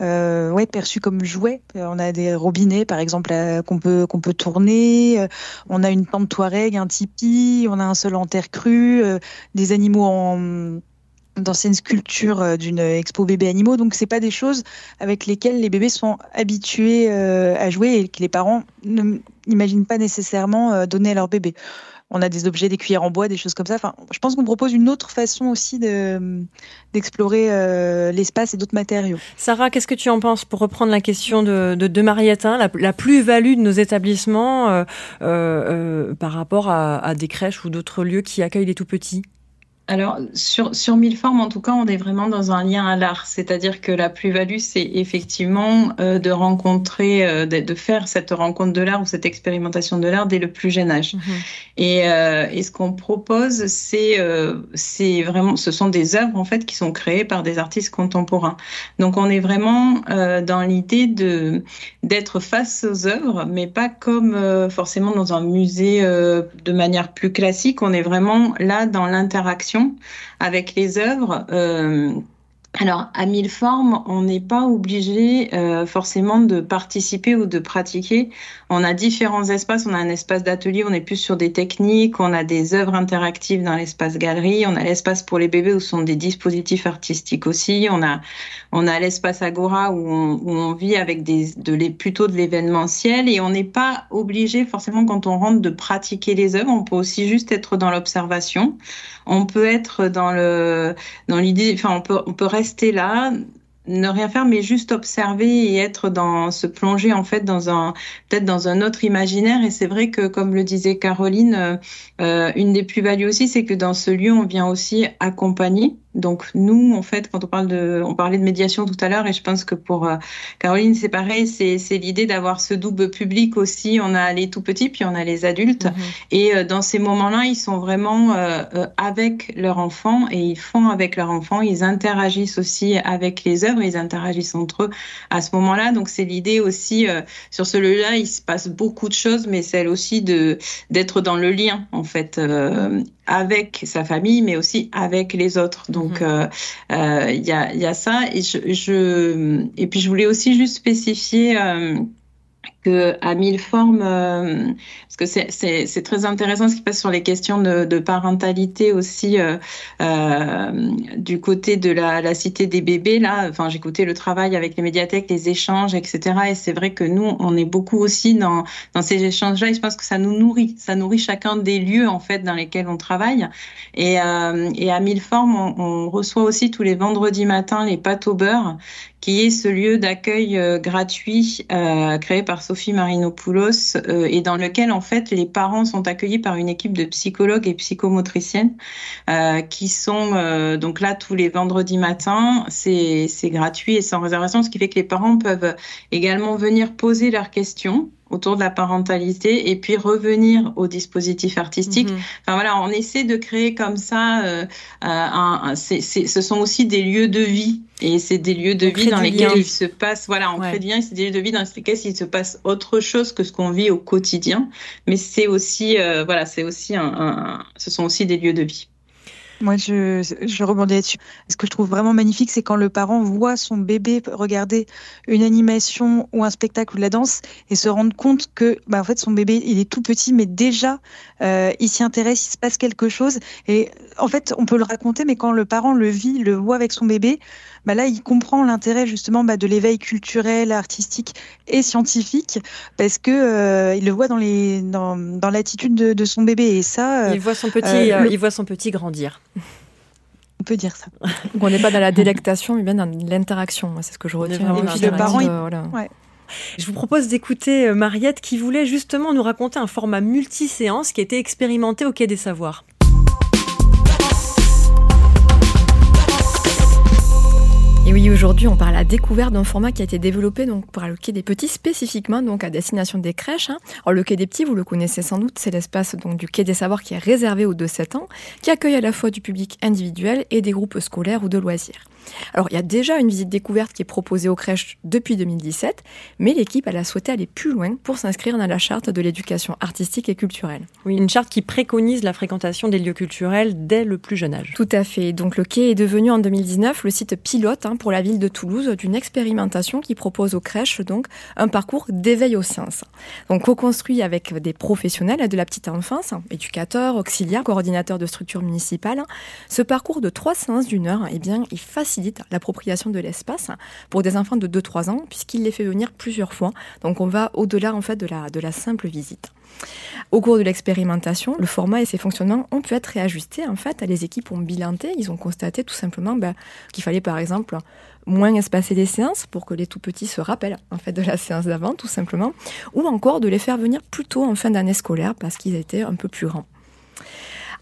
S2: euh, ouais, perçus comme jouets. Euh, on a des robinets, par exemple, euh, qu'on peut peut tourner. Euh, on a une tente Touareg, un tipi. On a un sol en terre crue, des animaux en d'anciennes sculptures d'une expo bébé animaux. Donc c'est pas des choses avec lesquelles les bébés sont habitués à jouer et que les parents n'imaginent pas nécessairement donner à leur bébé on a des objets, des cuillères en bois, des choses comme ça. Enfin, je pense qu'on propose une autre façon aussi d'explorer euh, l'espace et d'autres matériaux.
S1: Sarah, qu'est-ce que tu en penses pour reprendre la question de, de, de Mariette, hein, la, plus-value de nos établissements euh, euh, par rapport à, à des crèches ou d'autres lieux qui accueillent les tout petits
S5: alors, sur, sur mille formes, en tout cas, on est vraiment dans un lien à l'art. C'est-à-dire que la plus-value, c'est effectivement euh, de rencontrer, euh, de, faire cette rencontre de l'art ou cette expérimentation de l'art dès le plus jeune âge. Mhm. Et, euh, et, ce qu'on propose, c'est c'est vraiment, ce sont des œuvres, en fait, qui sont créées par des artistes contemporains. Donc, on est vraiment dans l'idée de d'être face aux œuvres, mais pas comme forcément dans un musée de manière plus classique. On est vraiment là dans l'interaction avec les œuvres. Euh, alors, à mille formes, on n'est pas obligé euh, forcément de participer ou de pratiquer. On a différents espaces. On a un espace d'atelier, on est plus sur des techniques. On a des œuvres interactives dans l'espace galerie. On a l'espace pour les bébés où sont des dispositifs artistiques aussi. On a, on a l'espace Agora où on, où on, vit avec des, de les, plutôt de l'événementiel. Et on n'est pas obligé forcément quand on rentre de pratiquer les œuvres. On peut aussi juste être dans l'observation. On peut être dans le, dans l'idée, enfin, on peut, on peut rester rester là, ne rien faire, mais juste observer et être dans, se plonger en fait dans un, peut-être dans un autre imaginaire. Et c'est vrai que, comme le disait Caroline, euh, euh, une des plus-values aussi, c'est que dans ce lieu, on vient aussi accompagner donc nous, en fait, quand on parle de, on parlait de médiation tout à l'heure, et je pense que pour euh, Caroline, c'est pareil, c'est l'idée d'avoir ce double public aussi. On a les tout petits, puis on a les adultes, mhm. et euh, dans ces moments-là, ils sont vraiment euh, avec leur enfant et ils font avec leur enfant. Ils interagissent aussi avec les œuvres, ils interagissent entre eux à ce moment-là. Donc c'est l'idée aussi sur ce lieu-là, il se passe beaucoup de choses, mais celle aussi de d'être dans le lien en fait avec sa famille, mais aussi avec les autres. Donc, mhm. euh, euh, il y, a, y, a, ça. Et, je, je, et puis, je voulais aussi juste spécifier euh, à mille formes, euh, parce que c'est très intéressant ce qui passe sur les questions de, parentalité aussi euh, euh, du côté de la, cité des bébés. Là, enfin, écouté le travail avec les médiathèques, les échanges, etc. Et c'est vrai que nous, on est beaucoup aussi dans, ces échanges-là. Et je pense que ça nous nourrit, ça nourrit chacun des lieux en fait dans lesquels on travaille. Et, à mille formes, on, reçoit aussi tous les vendredis matins les pâtes au beurre qui est ce lieu d'accueil gratuit créé par Sophie Marinopoulos euh, et dans lequel en fait les parents sont accueillis par une équipe de psychologues et psychomotriciennes qui sont donc là tous les vendredis matins. C'est gratuit et sans réservation, ce qui fait que les parents peuvent également venir poser leurs questions autour de la parentalité et puis revenir au dispositif artistique. Mhm. Enfin voilà, on essaie de créer comme ça. Euh, un, ce sont aussi des lieux de vie et c'est des lieux de vie dans lesquels il se passe. Voilà, on crée bien. C'est des lieux de vie dans lesquels il se passe autre chose que ce qu'on vit au quotidien. Mais c'est aussi euh, voilà, c'est aussi un, ce sont aussi des lieux de vie.
S2: Moi, je, je rebondis là-dessus. Ce que je trouve vraiment magnifique, c'est quand le parent voit son bébé regarder une animation ou un spectacle ou de la danse et se rendre compte que, bah, en fait, son bébé, il est tout petit, mais déjà, euh, il s'y intéresse, il se passe quelque chose. Et en fait, on peut le raconter, mais quand le parent le vit, le voit avec son bébé, bah là, il comprend l'intérêt justement bah, de l'éveil culturel, artistique et scientifique, parce que euh, il le voit dans les dans, dans l'attitude de, de, son bébé. Et ça,
S1: il voit son petit, euh, il voit son petit grandir.
S2: On peut dire ça.
S7: Donc on n'est pas dans la délectation, mais bien dans l'interaction. C'est ce que je retiens.
S2: Et puis le parent, il... ouais.
S1: Je vous propose d'écouter Mariette qui voulait justement nous raconter un format multi-séance qui a été expérimenté au Quai des Savoirs.
S7: Et aujourd'hui, on parle à la découverte d'un format qui a été développé donc pour le quai des petits spécifiquement donc à destination des crèches. Hein. Le quai des petits, vous le connaissez sans doute, c'est l'espace donc du quai des savoirs qui est réservé aux 2-7 ans, qui accueille à la fois du public individuel et des groupes scolaires ou de loisirs. Alors, il y a déjà une visite découverte qui est proposée aux crèches depuis 2017, mais l'équipe a souhaité aller plus loin pour s'inscrire dans la charte de l'éducation artistique et culturelle.
S1: Oui, une charte qui préconise la fréquentation des lieux culturels dès le plus jeune âge.
S7: Tout à fait. Donc, le quai est devenu en 2019 le site pilote hein, pour la ville de Toulouse d'une expérimentation qui propose aux crèches donc un parcours d'éveil aux sciences. Donc, co-construit avec des professionnels de la petite enfance, éducateurs, auxiliaires, coordinateurs de structures municipales, ce parcours de trois séances d'une heure, eh bien, il facilite l'appropriation de l'espace pour des enfants de 2-3 ans, puisqu'il les fait venir plusieurs fois. Donc on va au-delà en fait de la, simple visite. Au cours de l'expérimentation, le format et ses fonctionnements ont pu être réajustés. En fait, les équipes ont bilanté, ils ont constaté tout simplement bah, qu'il fallait par exemple moins espacer les séances pour que les tout petits se rappellent en fait de la séance d'avant, tout simplement, ou encore de les faire venir plus tôt en fin d'année scolaire parce qu'ils étaient un peu plus grands.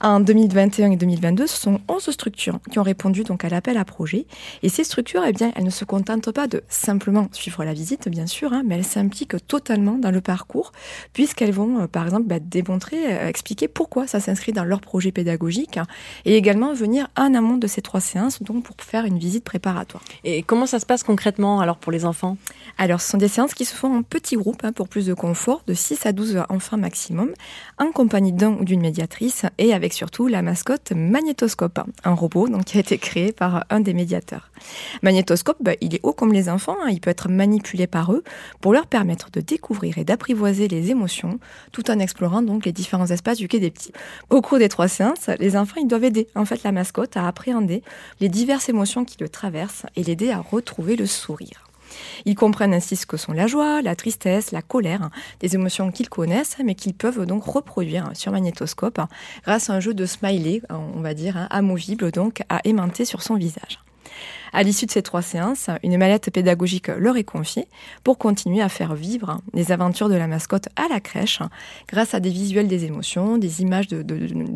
S7: En 2021 et 2022, ce sont 11 structures qui ont répondu donc à l'appel à projet. Et ces structures, eh bien, elles ne se contentent pas de simplement suivre la visite, bien sûr, hein, mais elles s'impliquent totalement dans le parcours, puisqu'elles vont, euh, par exemple, bah, démontrer, euh, expliquer pourquoi ça s'inscrit dans leur projet pédagogique, hein, et également venir en amont de ces trois séances, donc pour faire une visite préparatoire.
S1: Et comment ça se passe concrètement alors pour les enfants?
S7: Alors, ce sont des séances qui se font en petits groupes hein, pour plus de confort, de 6 à 12 enfants maximum, en compagnie d'un ou d'une médiatrice et avec surtout la mascotte Magnétoscope, un robot donc, qui a été créé par un des médiateurs. Magnétoscope, bah, il est haut comme les enfants, hein. il peut être manipulé par eux pour leur permettre de découvrir et d'apprivoiser les émotions tout en explorant donc les différents espaces du quai des petits. Au cours des trois séances, les enfants ils doivent aider en fait la mascotte à appréhender les diverses émotions qui le traversent et l'aider à retrouver le sourire. Ils comprennent ainsi ce que sont la joie, la tristesse, la colère, des émotions qu'ils connaissent, mais qu'ils peuvent donc reproduire sur magnétoscope grâce à un jeu de smiley, on va dire, hein, amovible donc à aimanter sur son visage. À l'issue de ces trois séances, une mallette pédagogique leur est confiée pour continuer à faire vivre les aventures de la mascotte à la crèche grâce à des visuels des émotions, des images de,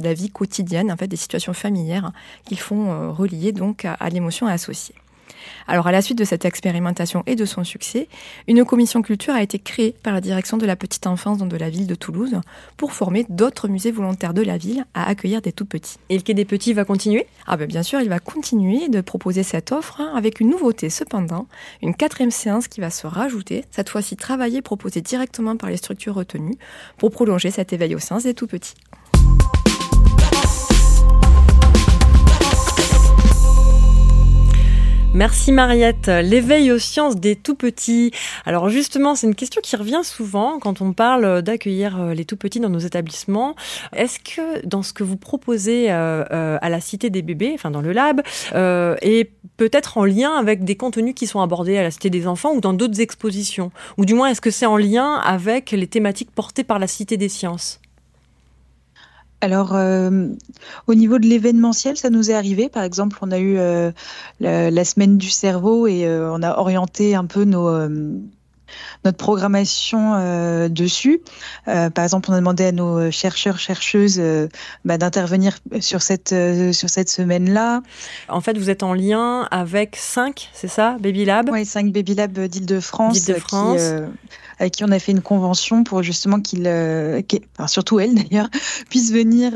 S7: la vie quotidienne, en des situations familières qu'ils font euh, relier donc à l'émotion associée. Alors à la suite de cette expérimentation et de son succès, une commission culture a été créée par la direction de la petite enfance de la ville de Toulouse pour former d'autres musées volontaires de la ville à accueillir des tout petits.
S1: Et le Quai des Petits va continuer?
S7: Ah ben bien sûr, il va continuer de proposer cette offre hein, avec une nouveauté cependant, une quatrième séance qui va se rajouter, cette fois-ci travaillée proposée directement par les structures retenues pour prolonger cet éveil aux sens des tout
S1: Merci Mariette. L'éveil aux sciences des tout petits. Alors justement, c'est une question qui revient souvent quand on parle d'accueillir euh, les tout petits dans nos établissements. Est-ce que dans ce que vous proposez euh, euh, à la Cité des bébés, enfin dans le lab, est peut-être en lien avec des contenus qui sont abordés à la Cité des enfants ou dans d'autres expositions? Ou du moins, est-ce que c'est en lien avec les thématiques portées par la Cité des sciences?
S2: Alors, euh, au niveau de l'événementiel, ça nous est arrivé. Par exemple, on a eu euh, la, semaine du cerveau et euh, on a orienté un peu nos, notre programmation dessus. par exemple, on a demandé à nos chercheurs, chercheuses bah, d'intervenir sur cette, sur cette semaine-là.
S1: En fait, vous êtes en lien avec 5, c'est ça, Baby Lab?
S2: Oui, 5 Baby Lab d'Île-de-France.
S1: D'Île-de-France
S2: avec qui on a fait une convention pour justement qu'il, surtout elle [laughs] d'ailleurs, puisse venir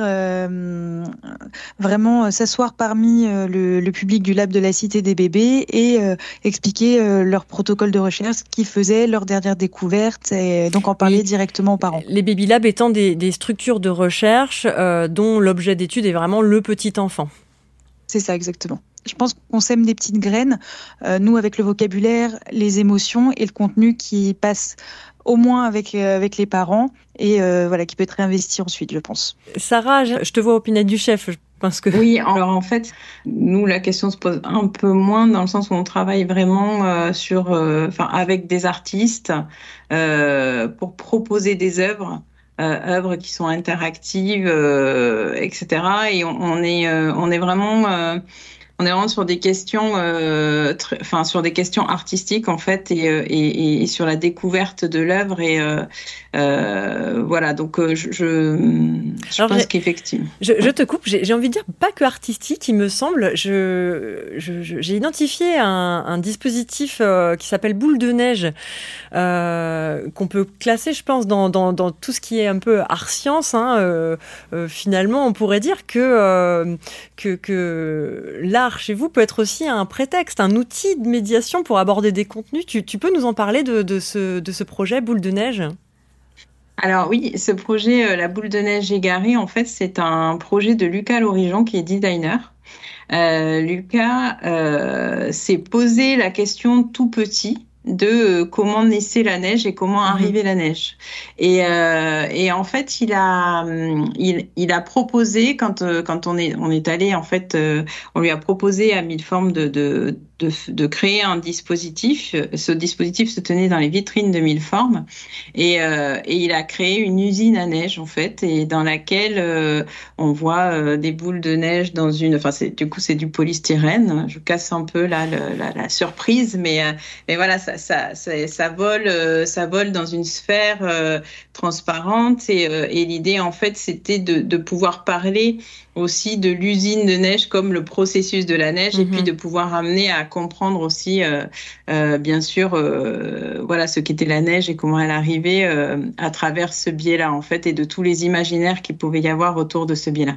S2: vraiment s'asseoir parmi le, le, public du lab de la Cité des bébés et expliquer leur protocole de recherche, ce qu'ils faisaient, leur dernière découverte, et donc en parler directement aux parents.
S1: Les Baby Labs étant des, des structures de recherche dont l'objet d'étude est vraiment le petit enfant.
S2: C'est ça, exactement. Je pense qu'on sème des petites graines, euh, nous, avec le vocabulaire, les émotions et le contenu qui passe au moins avec, euh, avec les parents et euh, voilà, qui peut être réinvesti ensuite, je pense.
S1: Sarah, je te vois au pinette du chef. Je pense que...
S5: Oui, alors en fait, nous, la question se pose un peu moins dans le sens où on travaille vraiment sur, enfin, avec des artistes pour proposer des œuvres euh, œuvres qui sont interactives, euh, etc. Et on, on est, euh, on est vraiment on est vraiment sur des questions, euh, enfin sur des questions artistiques en fait, et, euh, et, et sur la découverte de l'œuvre et euh, euh voilà. Donc je, je, pense qu'effectivement.
S1: Je, je, te coupe. J'ai envie de dire pas que artistique, il me semble. Je j'ai identifié un, un dispositif qui s'appelle boule de neige qu'on peut classer, je pense, dans, dans, dans, tout ce qui est un peu art science. Hein. finalement, on pourrait dire que que, que là chez vous peut être aussi un prétexte, un outil de médiation pour aborder des contenus. Tu, peux nous en parler de, ce, projet Boule de neige?
S5: Alors oui, ce projet euh, La boule de neige égarée, en fait, c'est un projet de Lucas Lorigeon qui est designer. Euh, Lucas euh, s'est posé la question tout petit de euh, comment naissait la neige et comment mhm. arrivait la neige. Et, euh, et, en fait, il a, hum, il, il a proposé quand euh, quand on est on est allé en fait, euh, on lui a proposé à mille formes de, de de, de, créer un dispositif. Ce dispositif se tenait dans les vitrines de mille formes et, euh, et il a créé une usine à neige en fait et dans laquelle euh, on voit euh, des boules de neige dans une. Enfin, du coup c'est du polystyrène. Je casse un peu là la, la, surprise, mais mais voilà ça ça ça, ça vole ça vole dans une sphère transparente et, et l'idée en fait c'était de, de pouvoir parler aussi de l'usine de neige comme le processus de la neige et puis mhm. de pouvoir amener à comprendre aussi euh, euh, bien sûr euh, voilà ce qu'était la neige et comment elle arrivait à travers ce biais-là en fait et de tous les imaginaires qu'il pouvait y avoir autour de ce biais-là.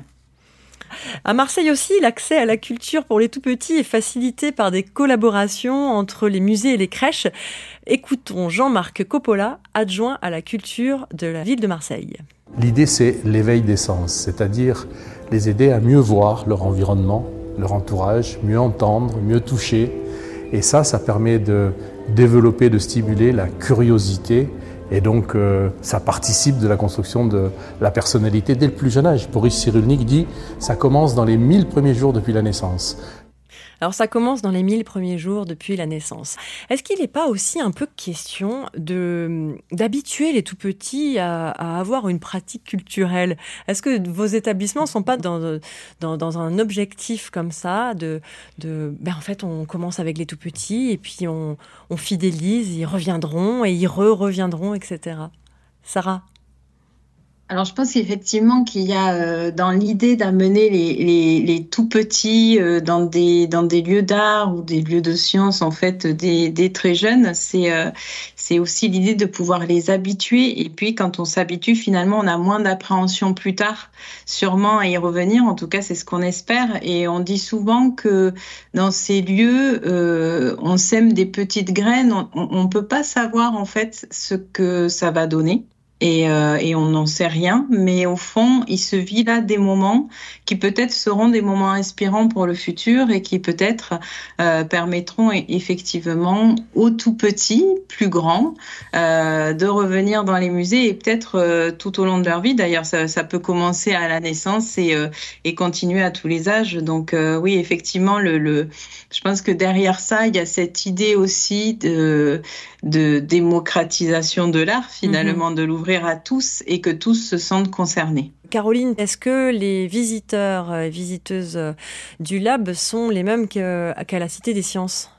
S1: À Marseille aussi, l'accès à la culture pour les tout petits est facilité par des collaborations entre les musées et les crèches. Écoutons Jean-Marc Coppola, adjoint à la culture de la ville de Marseille.
S8: L'idée, c'est l'éveil des sens, c'est-à-dire les aider à mieux voir leur environnement, leur entourage, mieux entendre, mieux toucher. Et ça, ça permet de développer, de stimuler la curiosité. Et donc, euh, ça participe de la construction de la personnalité dès le plus jeune âge. Boris Cyrulnik dit, ça commence dans les mille premiers jours depuis la naissance.
S1: Alors ça commence dans les mille premiers jours depuis la naissance. Est-ce qu'il n'est pas aussi un peu question de d'habituer les tout petits à, avoir une pratique culturelle? Est-ce que vos établissements sont pas dans, dans, un objectif comme ça de, de ben en fait on commence avec les tout petits et puis on, on fidélise, ils reviendront et ils re-reviendront, etc. Sarah?
S5: Alors, je pense effectivement qu'il y a euh, dans l'idée d'amener les, les, les, tout petits euh, dans, des, lieux d'art ou des lieux de science, en fait, des, très jeunes, c'est euh, aussi l'idée de pouvoir les habituer. Et puis, quand on s'habitue, finalement, on a moins d'appréhension plus tard, sûrement à y revenir. En tout cas, c'est ce qu'on espère. Et on dit souvent que dans ces lieux, on sème des petites graines. On ne peut pas savoir, en fait, ce que ça va donner et, euh, et on n'en sait rien, mais au fond, il se vit là des moments qui peut-être seront des moments inspirants pour le futur et qui peut-être euh, permettront e-, effectivement aux tout petits, plus grands, euh, de revenir dans les musées et peut-être euh, tout au long de leur vie. D'ailleurs, ça, ça, peut commencer à la naissance et, euh, et continuer à tous les âges. Donc oui, effectivement, le, le, je pense que derrière ça, il y a cette idée aussi de, de démocratisation de l'art, finalement, mm-hmm. de l'ouvrir à tous et que tous se sentent concernés.
S1: Caroline, est-ce que les visiteurs et visiteuses du lab sont les mêmes qu'à la Cité des Sciences?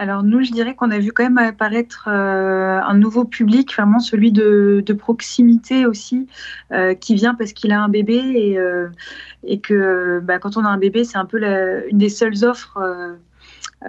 S2: Alors nous, je dirais qu'on a vu quand même apparaître euh, un nouveau public, vraiment celui de, proximité aussi, euh, qui vient parce qu'il a un bébé et, euh, et que bah, quand on a un bébé, c'est un peu une des seules offres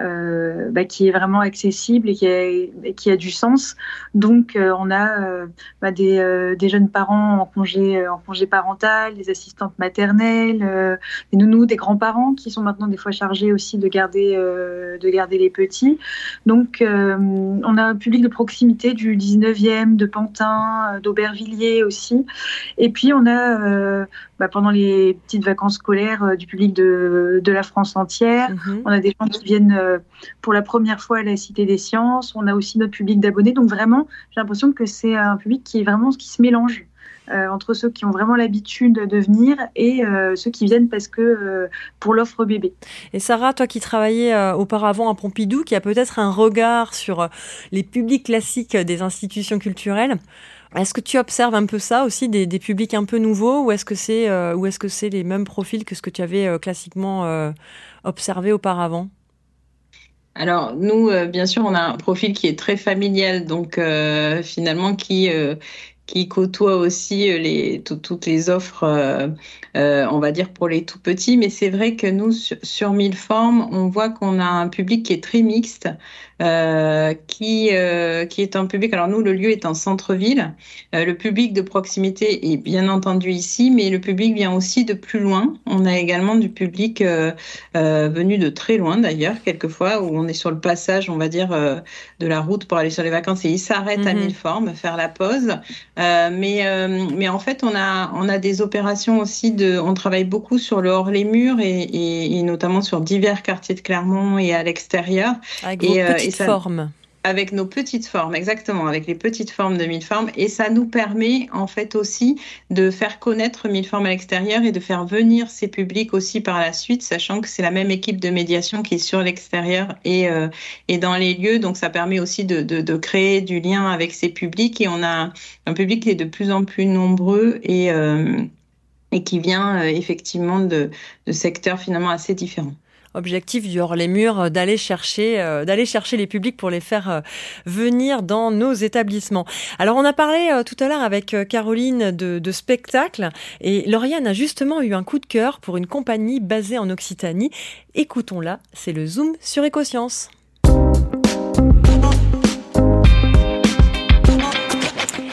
S2: euh, bah, qui est vraiment accessible et qui a, qui a du sens. Donc, euh, on a euh, bah, des, des, jeunes parents en congé, en congé parental, des assistantes maternelles, des nounous, des grands-parents qui sont maintenant des fois chargés aussi de garder, de garder les petits. Donc, on a un public de proximité du 19e, de Pantin, d'Aubervilliers aussi. Et puis, on a bah, pendant les petites vacances scolaires du public de, de la France entière, mhm. on a des gens qui viennent euh, pour la première fois à la Cité des Sciences. On a aussi notre public d'abonnés. Donc vraiment, j'ai l'impression que c'est un public qui est vraiment qui se mélange. Euh, entre ceux qui ont vraiment l'habitude de venir et euh, ceux qui viennent parce que pour l'offre bébé.
S1: Et Sarah, toi qui travaillais auparavant à Pompidou, qui a peut-être un regard sur les publics classiques des institutions culturelles, est-ce que tu observes un peu ça aussi, des, publics un peu nouveaux, ou est-ce que c'est ou est-ce que c'est les mêmes profils que ce que tu avais classiquement observé auparavant?
S5: Alors nous, euh, bien sûr, on a un profil qui est très familial, donc euh, finalement qui euh, qui côtoie aussi les toutes les offres, on va dire pour les tout petits. Mais c'est vrai que nous sur, sur Mille Formes, on voit qu'on a un public qui est très mixte. Euh, qui, euh, qui est un public. Alors nous, le lieu est en centre-ville. Euh, le public de proximité est bien entendu ici, mais le public vient aussi de plus loin. On a également du public venu de très loin d'ailleurs, quelquefois, où on est sur le passage, on va dire, de la route pour aller sur les vacances et il s'arrête à mhm. Milleformes, faire la pause. mais, mais en fait, on a, on a des opérations aussi de. On travaille beaucoup sur le hors-les-murs et, et, et, notamment sur divers quartiers de Clermont et à l'extérieur.
S1: Avec et, formes.
S5: Avec nos petites formes, exactement, avec les petites formes de mille formes. Et ça nous permet en fait aussi de faire connaître mille formes à l'extérieur et de faire venir ces publics aussi par la suite, sachant que c'est la même équipe de médiation qui est sur l'extérieur et, euh, et dans les lieux. Donc ça permet aussi de, de, créer du lien avec ces publics. Et on a un public qui est de plus en plus nombreux et, euh, et qui vient euh, effectivement de, de secteurs finalement assez différents
S1: objectif du hors les murs euh, d'aller chercher euh, d'aller chercher les publics pour les faire euh, venir dans nos établissements. Alors on a parlé tout à l'heure avec Caroline de, de spectacle et Lauriane a justement eu un coup de cœur pour une compagnie basée en Occitanie. Écoutons-la, c'est le Zoom sur Écosciences.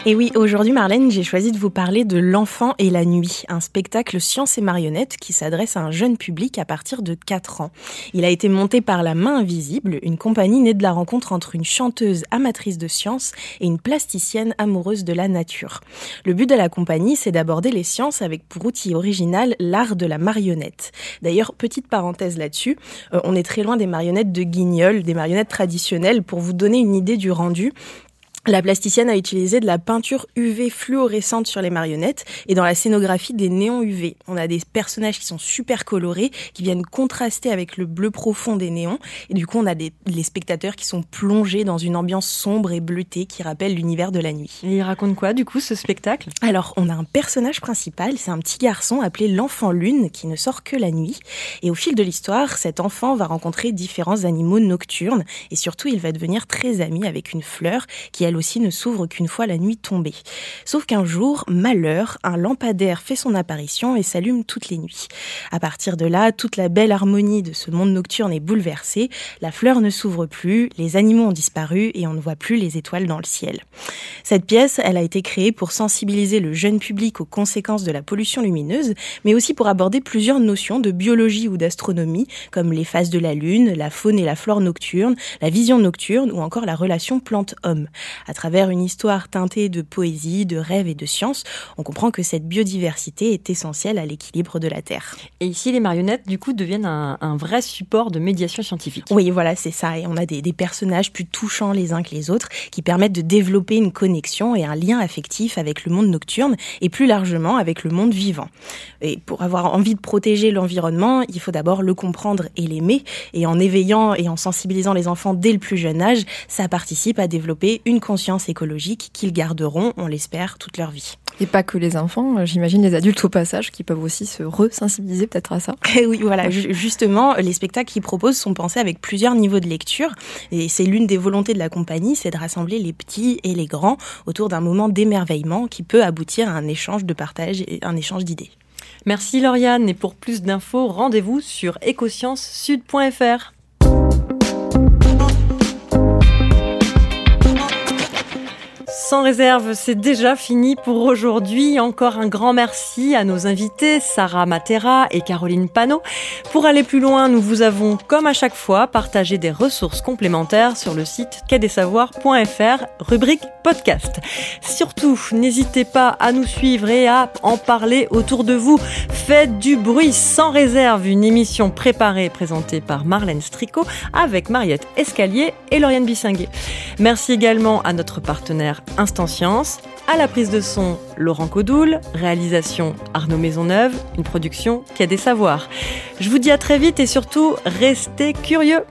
S6: Et oui, aujourd'hui Marlène, j'ai choisi de vous parler de L'enfant et la nuit, un spectacle science et marionnettes qui s'adresse à un jeune public à partir de 4 ans. Il a été monté par La Main Invisible, une compagnie née de la rencontre entre une chanteuse amatrice de science et une plasticienne amoureuse de la nature. Le but de la compagnie, c'est d'aborder les sciences avec pour outil original l'art de la marionnette. D'ailleurs, petite parenthèse là-dessus, euh, on est très loin des marionnettes de guignol, des marionnettes traditionnelles. Pour vous donner une idée du rendu, la plasticienne a utilisé de la peinture UV fluorescente sur les marionnettes et dans la scénographie des néons UV. On a des personnages qui sont super colorés, qui viennent contraster avec le bleu profond des néons et du coup on a des, les spectateurs qui sont plongés dans une ambiance sombre et bleutée qui rappelle l'univers de la nuit.
S1: Et il raconte quoi du coup ce spectacle?
S6: Alors on a un personnage principal, c'est un petit garçon appelé l'enfant lune qui ne sort que la nuit et au fil de l'histoire cet enfant va rencontrer différents animaux nocturnes et surtout il va devenir très ami avec une fleur qui elle aussi ne s'ouvre qu'une fois la nuit tombée. Sauf qu'un jour, malheur, un lampadaire fait son apparition et s'allume toutes les nuits. À partir de là, toute la belle harmonie de ce monde nocturne est bouleversée, la fleur ne s'ouvre plus, les animaux ont disparu et on ne voit plus les étoiles dans le ciel. Cette pièce, elle a été créée pour sensibiliser le jeune public aux conséquences de la pollution lumineuse, mais aussi pour aborder plusieurs notions de biologie ou d'astronomie, comme les phases de la Lune, la faune et la flore nocturne, la vision nocturne ou encore la relation plante-homme. À travers une histoire teintée de poésie, de rêve et de science, on comprend que cette biodiversité est essentielle à l'équilibre de la Terre.
S1: Et ici, les marionnettes, du coup, deviennent un, vrai support de médiation scientifique.
S6: Oui, voilà, c'est ça. Et on a des, des personnages plus touchants les uns que les autres qui permettent de développer une connexion et un lien affectif avec le monde nocturne et plus largement avec le monde vivant. Et pour avoir envie de protéger l'environnement, il faut d'abord le comprendre et l'aimer. Et en éveillant et en sensibilisant les enfants dès le plus jeune âge, ça participe à développer une conscience écologique qu'ils garderont, on l'espère, toute leur vie.
S7: Et pas que les enfants, euh, j'imagine les adultes au passage qui peuvent aussi se resensibiliser peut-être à ça. [laughs]
S6: Et oui, voilà, justement, les spectacles qu'ils proposent sont pensés avec plusieurs niveaux de lecture. Et c'est l'une des volontés de la compagnie, c'est de rassembler les petits et les grands autour d'un moment d'émerveillement qui peut aboutir à un échange de partage et un échange d'idées.
S1: Merci Lauriane, et pour plus d'infos, rendez-vous sur écosciencesud.fr. sans réserve, c'est déjà fini pour aujourd'hui. Encore un grand merci à nos invités, Sarah Matera et Caroline Panot. Pour aller plus loin, nous vous avons, comme à chaque fois, partagé des ressources complémentaires sur le site quai-des-savoirs.fr, rubrique podcast. Surtout, n'hésitez pas à nous suivre et à en parler autour de vous. Faites du bruit sans réserve, une émission préparée et présentée par Marlène Stricot avec Mariette Escalier et Lauriane Bissinguet. Merci également à notre partenaire Instant Science, à la prise de son Laurent Codoul, réalisation Arnaud Maisonneuve, une production qui a des savoirs. Je vous dis à très vite et surtout, restez curieux.